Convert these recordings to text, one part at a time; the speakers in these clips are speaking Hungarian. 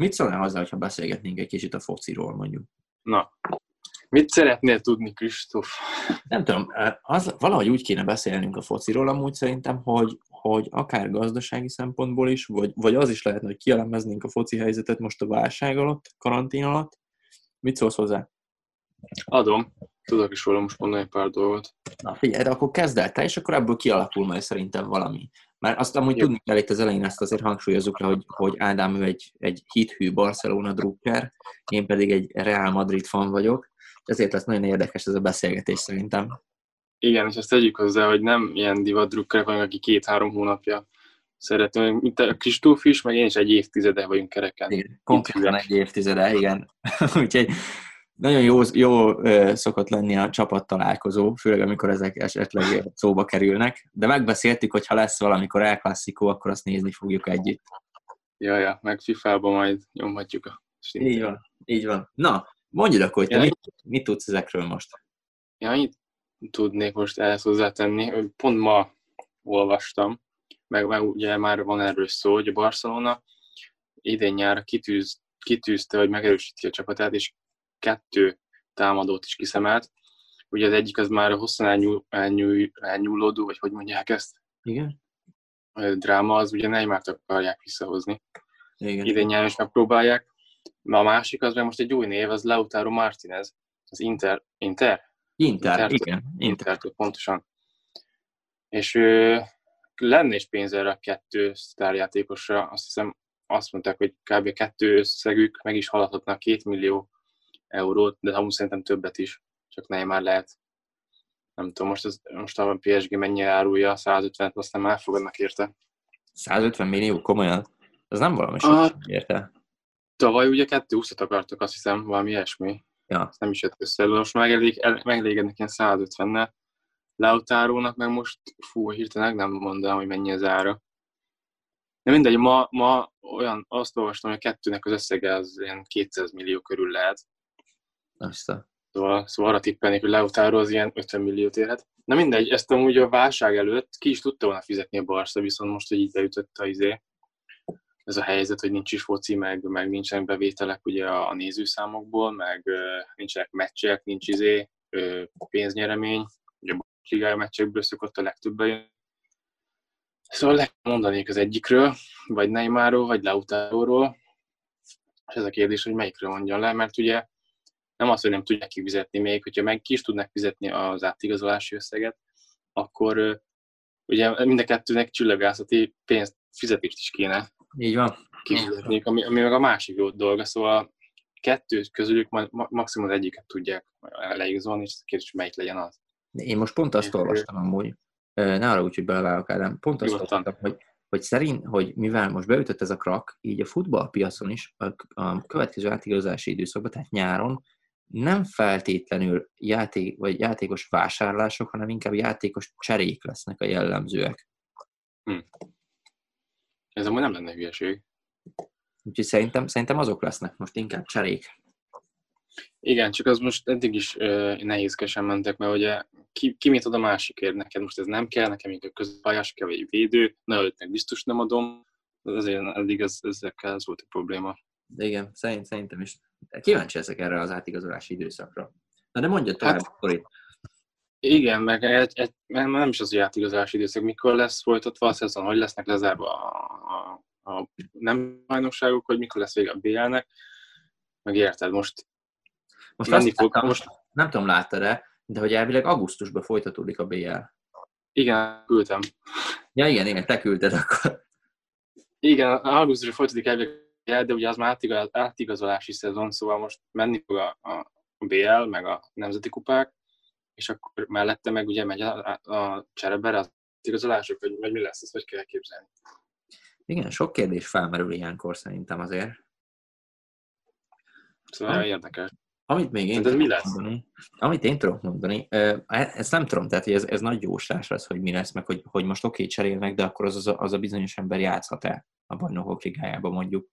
Mit szólnál hozzá, hogyha beszélgetnénk egy kicsit a fociról mondjuk? Na, mit szeretnél tudni, Kristóf? Nem tudom, az, valahogy úgy kéne beszélnünk a fociról amúgy szerintem, hogy, hogy akár gazdasági szempontból is, vagy, vagy az is lehetne, hogy kielemeznénk a foci helyzetet most a válság alatt, karantén alatt. Mit szólsz hozzá? Adom. Tudok is róla most mondani pár dolgot. Na figyelj, de akkor kezd el te, és akkor ebből kialakul majd szerintem valami. Mert azt amúgy Jó. tudni kell itt az elején, ezt azért hangsúlyozzuk le, hogy, hogy Ádám ő egy, egy hithű Barcelona drukker, én pedig egy Real Madrid fan vagyok, ezért lesz nagyon érdekes ez a beszélgetés szerintem. Igen, és ezt tegyük hozzá, hogy nem ilyen divat drukkerek vagyunk, aki két-három hónapja szeretném, mint a Kristóf is, meg én is egy évtizede vagyunk kereken. Igen, konkrétan egy évtizede, igen. Úgyhogy nagyon jó, jó szokott lenni a csapat találkozó, főleg amikor ezek esetleg szóba kerülnek, de megbeszéltük, hogy ha lesz valamikor elklasszikó, akkor azt nézni fogjuk együtt. Ja, ja, meg FIFA-ba majd nyomhatjuk a szinten. Így van, így van. Na, mondjad akkor, hogy te ja, mit, mit tudsz ezekről most? Ja, mit tudnék most ehhez hozzátenni? Pont ma olvastam, meg, meg ugye már van erről szó, hogy a Barcelona idén nyára kitűz, kitűzte, hogy megerősíti a csapatát, és kettő támadót is kiszemelt. Ugye az egyik az már hosszan elnyúl, elnyúl, elnyúlódó, vagy hogy mondják ezt? Igen. A dráma az ugye Neymart akarják visszahozni. Igen. Idén nyáron is megpróbálják. A másik az meg most egy új név, az Lautaro Martinez, az Inter. Inter? Inter, Inter igen. Inter, Inter pontosan. És ő, lenne is pénz erre a kettő sztárjátékosra, azt hiszem azt mondták, hogy kb. kettő összegük meg is haladhatna két millió eurót, de amúgy szerintem többet is, csak már lehet. Nem tudom, most, az, most a PSG mennyire árulja, 150-et aztán már fogadnak érte. 150 millió, komolyan? Ez nem valami sok ah, érte. Tavaly ugye kettő úszat akartak, azt hiszem, valami ilyesmi. Ja. Ezt nem is jött össze, most megelég, megelégednek ilyen 150-nel. Lautárónak meg most, fú, hirtelen nem mondanám, hogy mennyi az ára. De mindegy, ma, ma olyan, azt olvastam, hogy a kettőnek az összege az ilyen 200 millió körül lehet. Aztán. Szóval, szóval arra tippelnék, hogy Lautaro az ilyen 50 milliót érhet. Na mindegy, ezt amúgy a válság előtt ki is tudta volna fizetni a Barca, viszont most, hogy így beütött a izé, ez a helyzet, hogy nincs is foci, meg, meg nincsenek bevételek ugye a, nézőszámokból, meg nincsenek meccsek, nincs izé, pénznyeremény, ugye a ligája meccsekből szokott a legtöbb bejön. Szóval le mondanék az egyikről, vagy Neymarról, vagy Lautaróról, és ez a kérdés, hogy melyikről mondjon le, mert ugye nem az, hogy nem tudják kifizetni még, hogyha meg ki is tudnak fizetni az átigazolási összeget, akkor ugye mind a kettőnek csillagászati pénzt, fizetést is kéne Így van. kifizetni, ami, ami meg a másik jó dolga, szóval kettő közülük maximum az egyiket tudják leigazolni, és kérdés, melyik legyen az. Én most pont azt olvastam amúgy, ne arra úgy, hogy belevágok Ádám, pont azt olvastam, hogy, hogy szerint, hogy mivel most beütött ez a krak, így a futballpiacon is a, a következő átigazolási időszakban, tehát nyáron nem feltétlenül játék, vagy játékos vásárlások, hanem inkább játékos cserék lesznek a jellemzőek. Hm. Ez amúgy nem lenne hülyeség. Úgyhogy szerintem, szerintem azok lesznek most inkább cserék. Igen, csak az most eddig is nehézkesen mentek, mert ugye ki, ki mit ad a másikért neked, most ez nem kell, nekem inkább közpályás kell, vagy védő, na meg biztos nem adom, azért eddig ez, ezekkel ez volt a probléma. De igen, szerint, szerintem is. Kíváncsi ezek erre az átigazolási időszakra. Na de mondja tovább, hát, akkor Igen, meg egy, egy, nem is az, átigazolási időszak, mikor lesz folytatva a szezon, hogy lesznek lezárva a, a, a nem bajnokságok, hogy mikor lesz vége a BL-nek, meg érted, most most azt fog, láttam, most nem tudom, láttad-e, de hogy elvileg augusztusban folytatódik a BL. Igen, küldtem. Ja, igen, igen, te küldted akkor. Igen, augusztusban folytatódik elvileg el, de ugye az már átigazolási szezon, szóval most menni fog a, a BL, meg a nemzeti kupák, és akkor mellette meg ugye megy a, a csereber az igazolások, vagy, vagy mi lesz, ezt hogy kell képzelni? Igen, sok kérdés felmerül ilyenkor szerintem azért. Szóval ha? érdekes. Amit még én, mi lesz? Mondani, amit én tudok mondani, e, ezt nem tudom, tehát ez, ez nagy jóslás lesz, hogy mi lesz, meg hogy, hogy most oké, okay, cserélnek, de akkor az, az, a, az a bizonyos ember játszhat-e a bajnokok ligájában mondjuk.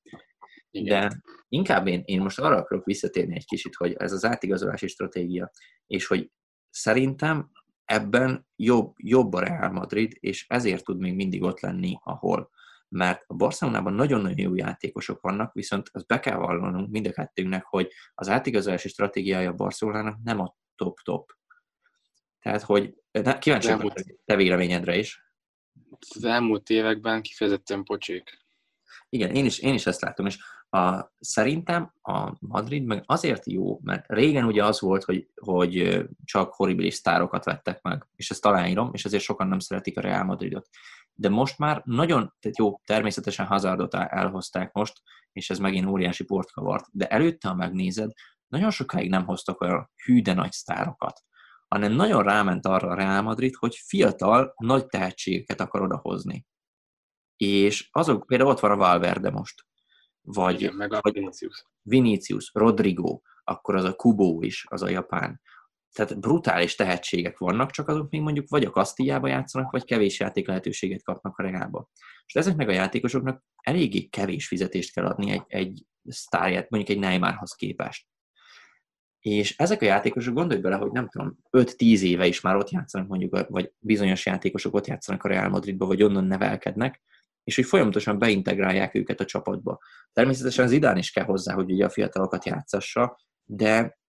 Igen. De inkább én, én most arra akarok visszatérni egy kicsit, hogy ez az átigazolási stratégia, és hogy szerintem ebben jobb, jobb a Real Madrid, és ezért tud még mindig ott lenni, ahol. Mert a Barcelonában nagyon-nagyon jó játékosok vannak, viszont azt be kell vallanunk mind a kettőnknek, hogy az átigazolási stratégiája a Barcelonának nem a top-top. Tehát, hogy kíváncsi vagyok a te véleményedre is. Az elmúlt években kifejezetten pocsék. Igen, én is, én is ezt látom, és a, szerintem a Madrid meg azért jó, mert régen ugye az volt, hogy, hogy csak horribilis sztárokat vettek meg, és ezt aláírom, és ezért sokan nem szeretik a Real Madridot. De most már nagyon, tehát jó, természetesen Hazardot elhozták most, és ez megint óriási port kavart, de előtte, ha megnézed, nagyon sokáig nem hoztak olyan hű, de nagy sztárokat, hanem nagyon ráment arra a Real Madrid, hogy fiatal, nagy tehetségeket akar odahozni. És azok, például ott van a Valverde most, vagy, Igen, meg a vagy Vinicius. Vinicius, Rodrigo, akkor az a Kubo is, az a japán. Tehát brutális tehetségek vannak, csak azok még mondjuk vagy a Kastillába játszanak, vagy kevés játék lehetőséget kapnak a regába. És ezeknek a játékosoknak eléggé kevés fizetést kell adni egy, egy sztárját, mondjuk egy Neymarhoz képest. És ezek a játékosok, gondolj bele, hogy nem tudom, 5-10 éve is már ott játszanak mondjuk, vagy bizonyos játékosok ott játszanak a Real Madridba, vagy onnan nevelkednek, és hogy folyamatosan beintegrálják őket a csapatba. Természetesen az idán is kell hozzá, hogy ugye a fiatalokat játszassa, de,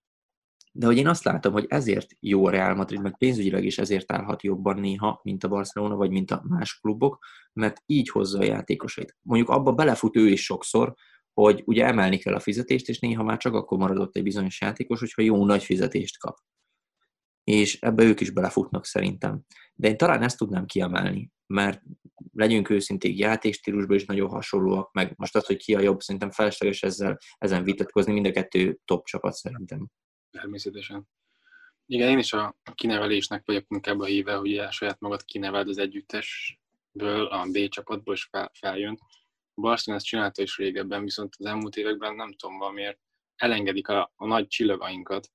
de hogy én azt látom, hogy ezért jó a Real Madrid, meg pénzügyileg is ezért állhat jobban néha, mint a Barcelona, vagy mint a más klubok, mert így hozza a játékosait. Mondjuk abba belefut ő is sokszor, hogy ugye emelni kell a fizetést, és néha már csak akkor maradott egy bizonyos játékos, hogyha jó nagy fizetést kap. És ebbe ők is belefutnak szerintem. De én talán ezt tudnám kiemelni, mert legyünk őszinték, játékstílusban is nagyon hasonlóak, meg most az, hogy ki a jobb, szerintem felesleges ezzel, ezen vitatkozni, mind a kettő top csapat szerintem. Természetesen. Igen, én is a kinevelésnek vagyok inkább a híve, hogy saját magad kineveld az együttesből, a B csapatból is fel, feljön. A Barcelona ezt csinálta is régebben, viszont az elmúlt években nem tudom valamiért elengedik a, a nagy csillagainkat.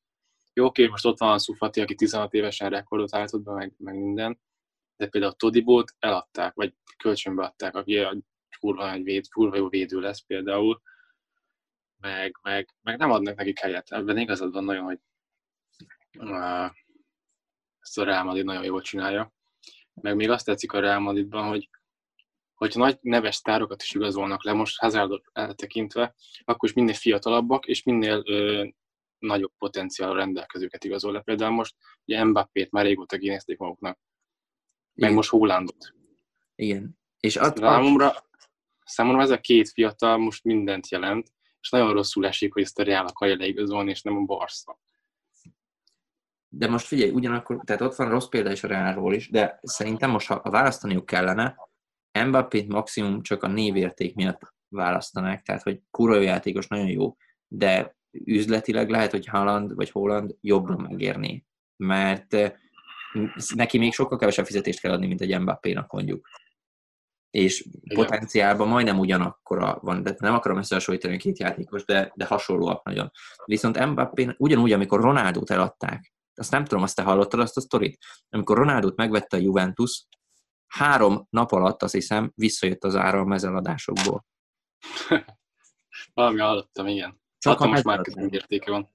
Jó, oké, most ott van a Szufati, aki 16 évesen rekordot állított be, meg, meg minden, de például a Todibót eladták, vagy kölcsönbe adták, aki a kurva, egy véd, kurva jó védő lesz például, meg, meg, meg nem adnak neki helyet. Ebben igazad van nagyon, hogy uh, ezt a Real Madrid nagyon jól csinálja. Meg még azt tetszik a Real Madridban, hogy hogyha nagy neves sztárokat is igazolnak le, most Hazardot eltekintve, akkor is minél fiatalabbak, és minél ö, nagyobb potenciál rendelkezőket igazol le. Például most ugye Mbappét már régóta kinézték maguknak meg Igen. most Hollandot. Igen. És ad, számomra, számomra ez a két fiatal most mindent jelent, és nagyon rosszul esik, hogy ezt a Real akarja leigazolni, és nem a Barca. De most figyelj, ugyanakkor, tehát ott van rossz példa is a Realról is, de szerintem most, ha választaniuk kellene, Mbappé maximum csak a névérték miatt választanák, tehát hogy kurva játékos, nagyon jó, de üzletileg lehet, hogy Haaland vagy Holland jobban megérni, mert neki még sokkal kevesebb fizetést kell adni, mint egy Mbappé-nak mondjuk. És Igen. potenciálban majdnem ugyanakkora van, de nem akarom összehasonlítani a két játékos, de, de hasonlóak nagyon. Viszont Mbappé ugyanúgy, amikor Ronaldot eladták, azt nem tudom, azt te hallottad azt a sztorit? Amikor Ronaldot megvette a Juventus, három nap alatt azt hiszem visszajött az ára a mezeladásokból. Valami hallottam, igen. Csak a most már értéke van.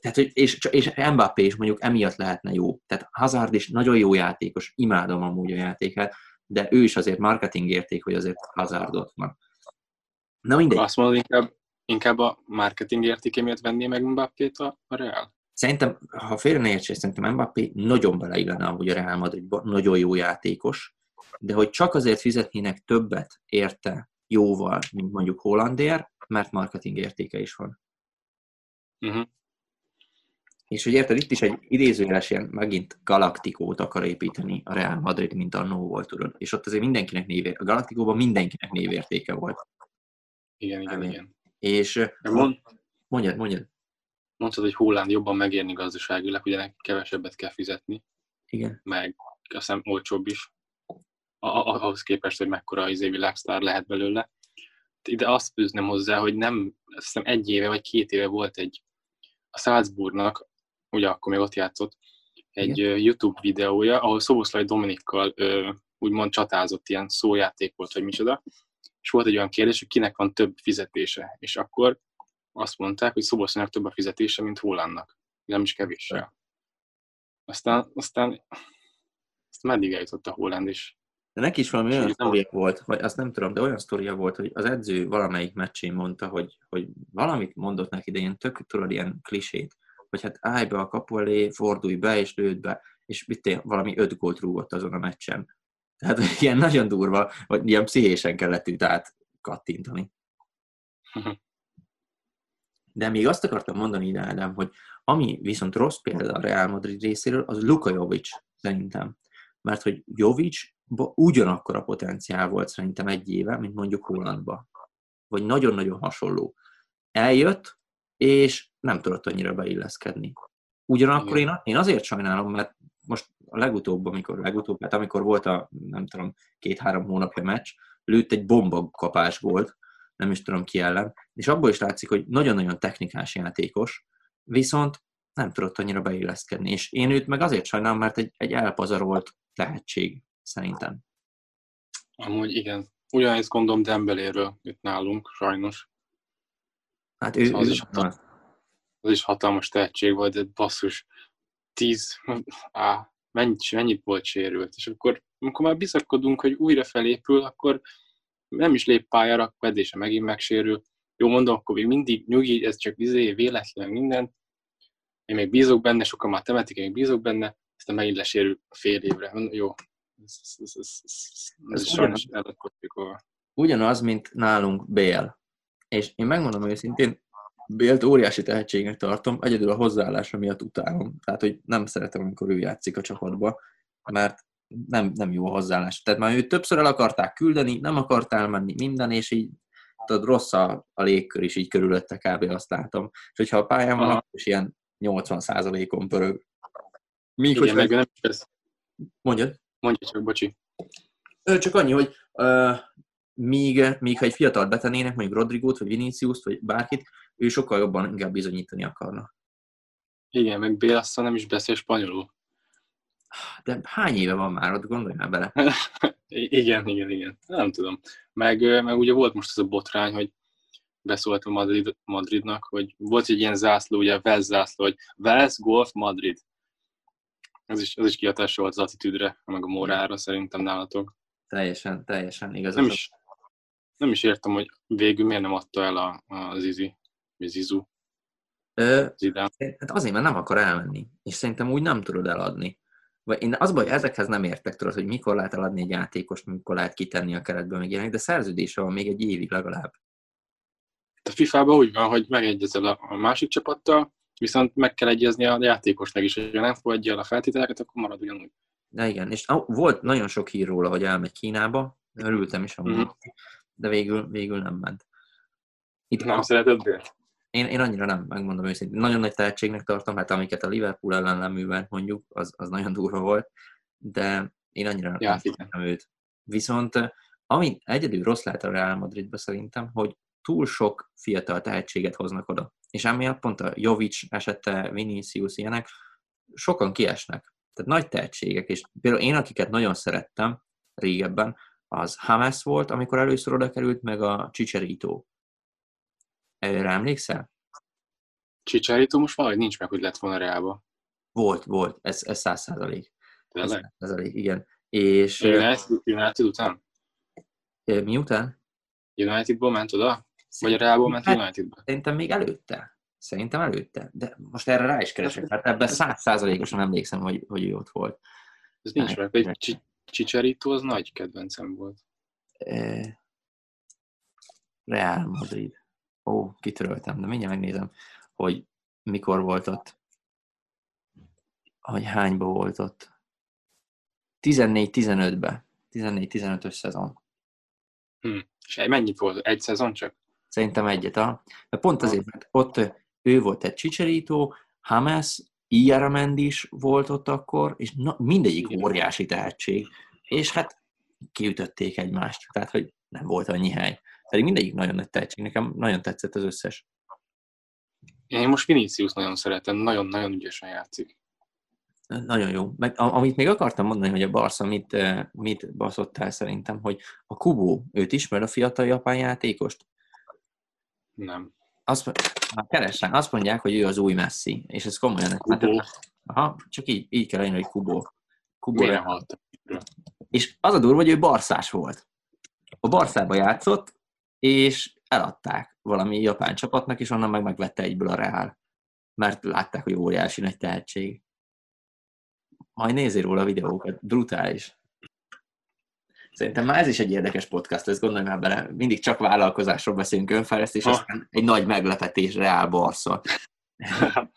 Tehát, hogy, és, és Mbappé is mondjuk emiatt lehetne jó. Tehát Hazard is nagyon jó játékos, imádom amúgy a játékát, de ő is azért marketing érték, hogy azért Hazard ott van. Na mindegy. Azt mondod, inkább, inkább a marketing értéke miatt venné meg Mbappét a, a Real? Szerintem, ha félre ne értsék, szerintem Mbappé nagyon beleillene amúgy a Real Madridba, nagyon jó játékos, de hogy csak azért fizetnének többet érte jóval, mint mondjuk Hollandér, mert marketing értéke is van. Uh-huh. És hogy érted, itt is egy idézőjeles ilyen megint galaktikót akar építeni a Real Madrid, mint a No volt, tudod. És ott azért mindenkinek névé, a galaktikóban mindenkinek névértéke volt. Igen, igen, igen. És mond, mondjad, mondjad. Mondtad, hogy Holland jobban megérni gazdaságilag, ugye kevesebbet kell fizetni. Igen. Meg azt hiszem olcsóbb is. Ahhoz képest, hogy mekkora izé világsztár lehet belőle. Ide azt fűzném hozzá, hogy nem, azt hiszem egy éve vagy két éve volt egy a Salzburgnak ugye akkor még ott játszott, egy Igen. YouTube videója, ahol Szoboszlai Dominikkal úgymond csatázott, ilyen szójáték volt, vagy micsoda, és volt egy olyan kérdés, hogy kinek van több fizetése, és akkor azt mondták, hogy Szoboszlainak több a fizetése, mint Hollandnak, nem is kevéssel. Aztán, aztán azt meddig eljutott a Holland is. De neki is valami olyan sztoria volt, vagy azt nem tudom, de olyan sztoria volt, hogy az edző valamelyik meccsén mondta, hogy, hogy valamit mondott neki, de ilyen tök, tudod, ilyen klisét, hogy hát állj be a kapu elé, fordulj be és lőd be, és mit valami öt gólt rúgott azon a meccsen. Tehát ilyen nagyon durva, vagy ilyen pszichésen kellett őt át kattintani. De még azt akartam mondani ide, Ádám, hogy ami viszont rossz példa a Real Madrid részéről, az Luka Jovic szerintem. Mert hogy Jovic ugyanakkor a potenciál volt szerintem egy éve, mint mondjuk Hollandba. Vagy nagyon-nagyon hasonló. Eljött, és nem tudott annyira beilleszkedni. Ugyanakkor én, én azért sajnálom, mert most a legutóbb, amikor legutóbb, hát amikor volt a, nem tudom, két-három hónapja meccs, lőtt egy bomba kapás volt, nem is tudom ki ellen, és abból is látszik, hogy nagyon-nagyon technikás játékos, viszont nem tudott annyira beilleszkedni, és én őt meg azért sajnálom, mert egy, egy elpazarolt tehetség, szerintem. Amúgy igen. Ugyanezt gondolom Dembeléről itt nálunk, sajnos. Hát ő, az, ő is hatalmas, az is hatalmas tehetség volt, de basszus, tíz, á, mennyit, mennyit volt sérült. És akkor, amikor már bizakodunk, hogy újra felépül, akkor nem is lép pályára, edzése megint megsérül. Jó mondom, akkor még mindig nyugi, ez csak izé, véletlen minden. Én még bízok benne, sokan már temetik, én még bízok benne, aztán megint lesérül fél évre. Jó, ez, ez, ez, ez, ez sajnos Ugyanaz, mint nálunk Bél. És én megmondom őszintén, Bélt óriási tehetségnek tartom, egyedül a hozzáállása miatt utálom. Tehát, hogy nem szeretem, amikor ő játszik a csapatba, mert nem, nem jó a hozzáállás. Tehát már őt többször el akarták küldeni, nem akart elmenni minden, és így tudod, rossz a, a légkör is így körülötte kb. azt látom. És hogyha a pályán van, akkor is ilyen 80%-on pörög. Míg, hogy meg nem ez. Mondjad. Mondja csak, bocsi. Csak annyi, hogy uh, míg, míg ha egy fiatal betenének, mondjuk Rodrigót, vagy Vinicius vagy bárkit, ő sokkal jobban inkább bizonyítani akarna. Igen, meg Bélasszal nem is beszél spanyolul. De hány éve van már ott, gondolj már bele. igen, igen, igen. Nem tudom. Meg, meg ugye volt most ez a botrány, hogy beszólt a Madrid, Madridnak, hogy volt egy ilyen zászló, ugye Vels zászló, hogy Vels Golf Madrid. Ez is, ez is kihatás volt az attitűdre, meg a morára szerintem nálatok. Teljesen, teljesen igaz. Nem is, nem is értem, hogy végül miért nem adta el a, a Zizi, vagy Zizu. Ö, hát azért, mert nem akar elmenni, és szerintem úgy nem tudod eladni. Vagy én az baj, ezekhez nem értek, tudod, hogy mikor lehet eladni egy játékost, mikor lehet kitenni a keretből meg ilyenek, de szerződése van még egy évig legalább. A FIFA-ban úgy van, hogy megegyezel a másik csapattal, viszont meg kell egyezni a játékosnak is, hogy nem fogadja el a feltételeket, akkor marad ugyanúgy. De igen, és volt nagyon sok hír róla, hogy elmegy Kínába, örültem is amúgy, mm-hmm. de végül, végül nem ment. Itt nem a... szereted Bélt? Én, én annyira nem, megmondom őszintén. Nagyon nagy tehetségnek tartom, hát amiket a Liverpool ellen leművelt mondjuk, az, az nagyon durva volt, de én annyira ja, nem őt. Viszont ami egyedül rossz lehet a Real Madridba szerintem, hogy túl sok fiatal tehetséget hoznak oda. És emiatt pont a Jovic esete, Vinicius ilyenek, sokan kiesnek. Tehát nagy tehetségek, és például én, akiket nagyon szerettem régebben, az Hamas volt, amikor először oda került, meg a Chicharito. Erre emlékszel? Chicharito most valahogy nincs meg, hogy lett volna reálba. Volt, volt, ez, ez száz százalék. Tényleg? százalék, igen. És... United, United után? Mi után? Unitedból ment oda? Vagy a Realból ment hát, Unitedba? Szerintem még előtte. Szerintem előtte. De most erre rá is keresek, mert ebben száz százalékosan emlékszem, hogy, hogy ő ott volt. Ez nincs meg. Egy Csicserító az nagy kedvencem volt. Real Madrid. Ó, kitöröltem, de mindjárt megnézem, hogy mikor volt ott. Hogy hányba volt ott. 14-15-be. 14-15-ös szezon. Hm. És mennyit volt? Egy szezon csak? Szerintem egyet, ha. De pont azért, mert ott ő volt egy Csicserító, Hames, Iarament is volt ott akkor, és na, mindegyik óriási tehetség, és hát kiütötték egymást, tehát hogy nem volt annyi hely. Pedig mindegyik nagyon nagy tehetség, nekem nagyon tetszett az összes. Én most Vinicius nagyon szeretem, nagyon-nagyon ügyesen játszik. Nagyon jó. Meg, amit még akartam mondani, hogy a Barca mit, mit baszott el szerintem, hogy a Kubó, őt ismer a fiatal japán játékost? Nem. Azt, na, keresem, azt mondják, hogy ő az új Messi, és ez komolyan. Kubó. Hát, aha, csak így, így kell lenni, hogy Kubó. Kubó nem És az a durva, hogy ő barszás volt. A Barszába játszott, és eladták valami japán csapatnak, és onnan meg megvette egyből a Real. Mert látták, hogy óriási nagy tehetség. Majd nézi róla a videókat, brutális. Szerintem már ez is egy érdekes podcast, ezt gondolj már bele. Mindig csak vállalkozásról beszélünk önfejlesztés, aztán egy nagy meglepetés Real Barca.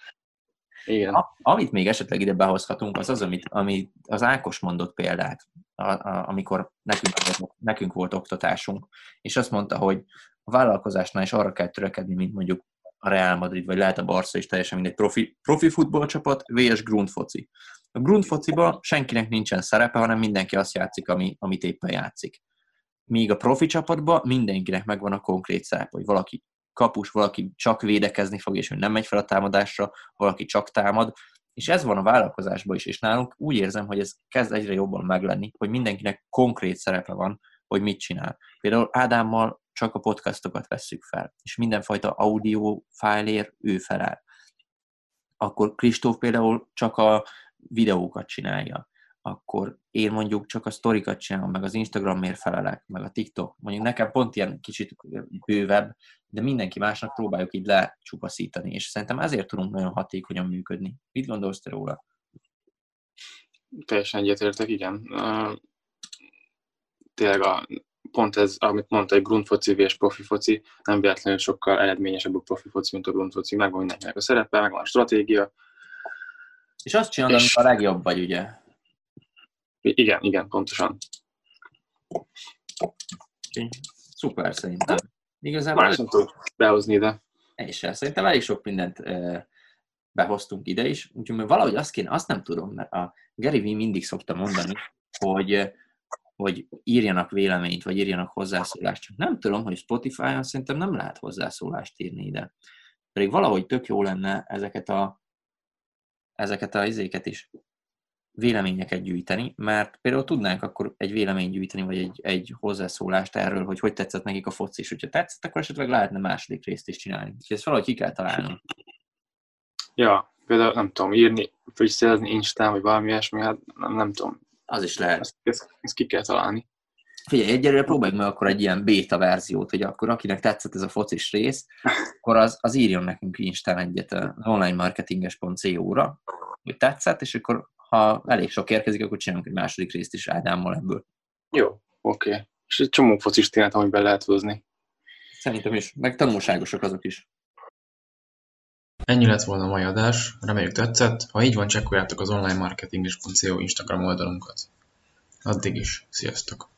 Igen. A, amit még esetleg ide behozhatunk, az az, amit, amit az Ákos mondott példát, a, a, amikor nekünk, nekünk volt oktatásunk, és azt mondta, hogy a vállalkozásnál is arra kell törekedni, mint mondjuk a Real Madrid, vagy lehet a Barca is teljesen mindegy profi, profi futballcsapat, VS grundfoci. A grundfociban senkinek nincsen szerepe, hanem mindenki azt játszik, ami, amit éppen játszik. Míg a profi csapatban mindenkinek megvan a konkrét szerep, hogy valaki kapus, valaki csak védekezni fog, és ő nem megy fel a támadásra, valaki csak támad, és ez van a vállalkozásban is, és nálunk úgy érzem, hogy ez kezd egyre jobban meglenni, hogy mindenkinek konkrét szerepe van, hogy mit csinál. Például Ádámmal csak a podcastokat vesszük fel, és mindenfajta audio fájlér ő felel. Akkor Kristóf például csak a videókat csinálja akkor én mondjuk csak a sztorikat csinálom, meg az Instagramért felelek, meg a TikTok. Mondjuk nekem pont ilyen kicsit bővebb, de mindenki másnak próbáljuk így lecsupaszítani, és szerintem ezért tudunk nagyon hatékonyan működni. Mit gondolsz te róla? Teljesen egyetértek, igen. Tényleg a, pont ez, amit mondta, egy grundfoci és profi foci, nem véletlenül sokkal eredményesebb a profi foci, mint a grundfoci. Megvan mindenkinek a szerepe, megvan a stratégia. És azt csinálod, és... a legjobb vagy, ugye? Igen, igen, pontosan. Szuper szerintem. Igazából... Nem tudok behozni ide. És szerintem elég sok mindent behoztunk ide is, úgyhogy valahogy azt kéne, azt nem tudom, mert a Gary Vee mindig szokta mondani, hogy, hogy írjanak véleményt, vagy írjanak hozzászólást. Csak nem tudom, hogy Spotify-on szerintem nem lehet hozzászólást írni ide. Pedig valahogy tök jó lenne ezeket a ezeket a izéket is véleményeket gyűjteni, mert például tudnánk akkor egy véleményt gyűjteni, vagy egy, egy hozzászólást erről, hogy hogy tetszett nekik a foci, és hogyha tetszett, akkor esetleg lehetne második részt is csinálni. Úgyhogy ezt valahogy ki kell találnunk. Ja, például nem tudom, írni, freestylezni Instán, vagy valami ilyesmi, hát nem, nem tudom. Az is lehet. Ezt, ezt, ezt ki kell találni. Figyelj, egyelőre próbáljuk meg akkor egy ilyen beta verziót, hogy akkor akinek tetszett ez a focis rész, akkor az, az írjon nekünk Instán egyet az onlinemarketinges.co-ra, hogy tetszett, és akkor ha elég sok érkezik, akkor csinálunk egy második részt is Ádámmal ebből. Jó, oké. Okay. És egy csomó focis témát, amit be lehet hozni. Szerintem is, meg tanulságosak azok is. Ennyi lett volna a mai adás, reméljük tetszett. Ha így van, csekkoljátok az onlinemarketing.co Instagram oldalunkat. Addig is, sziasztok!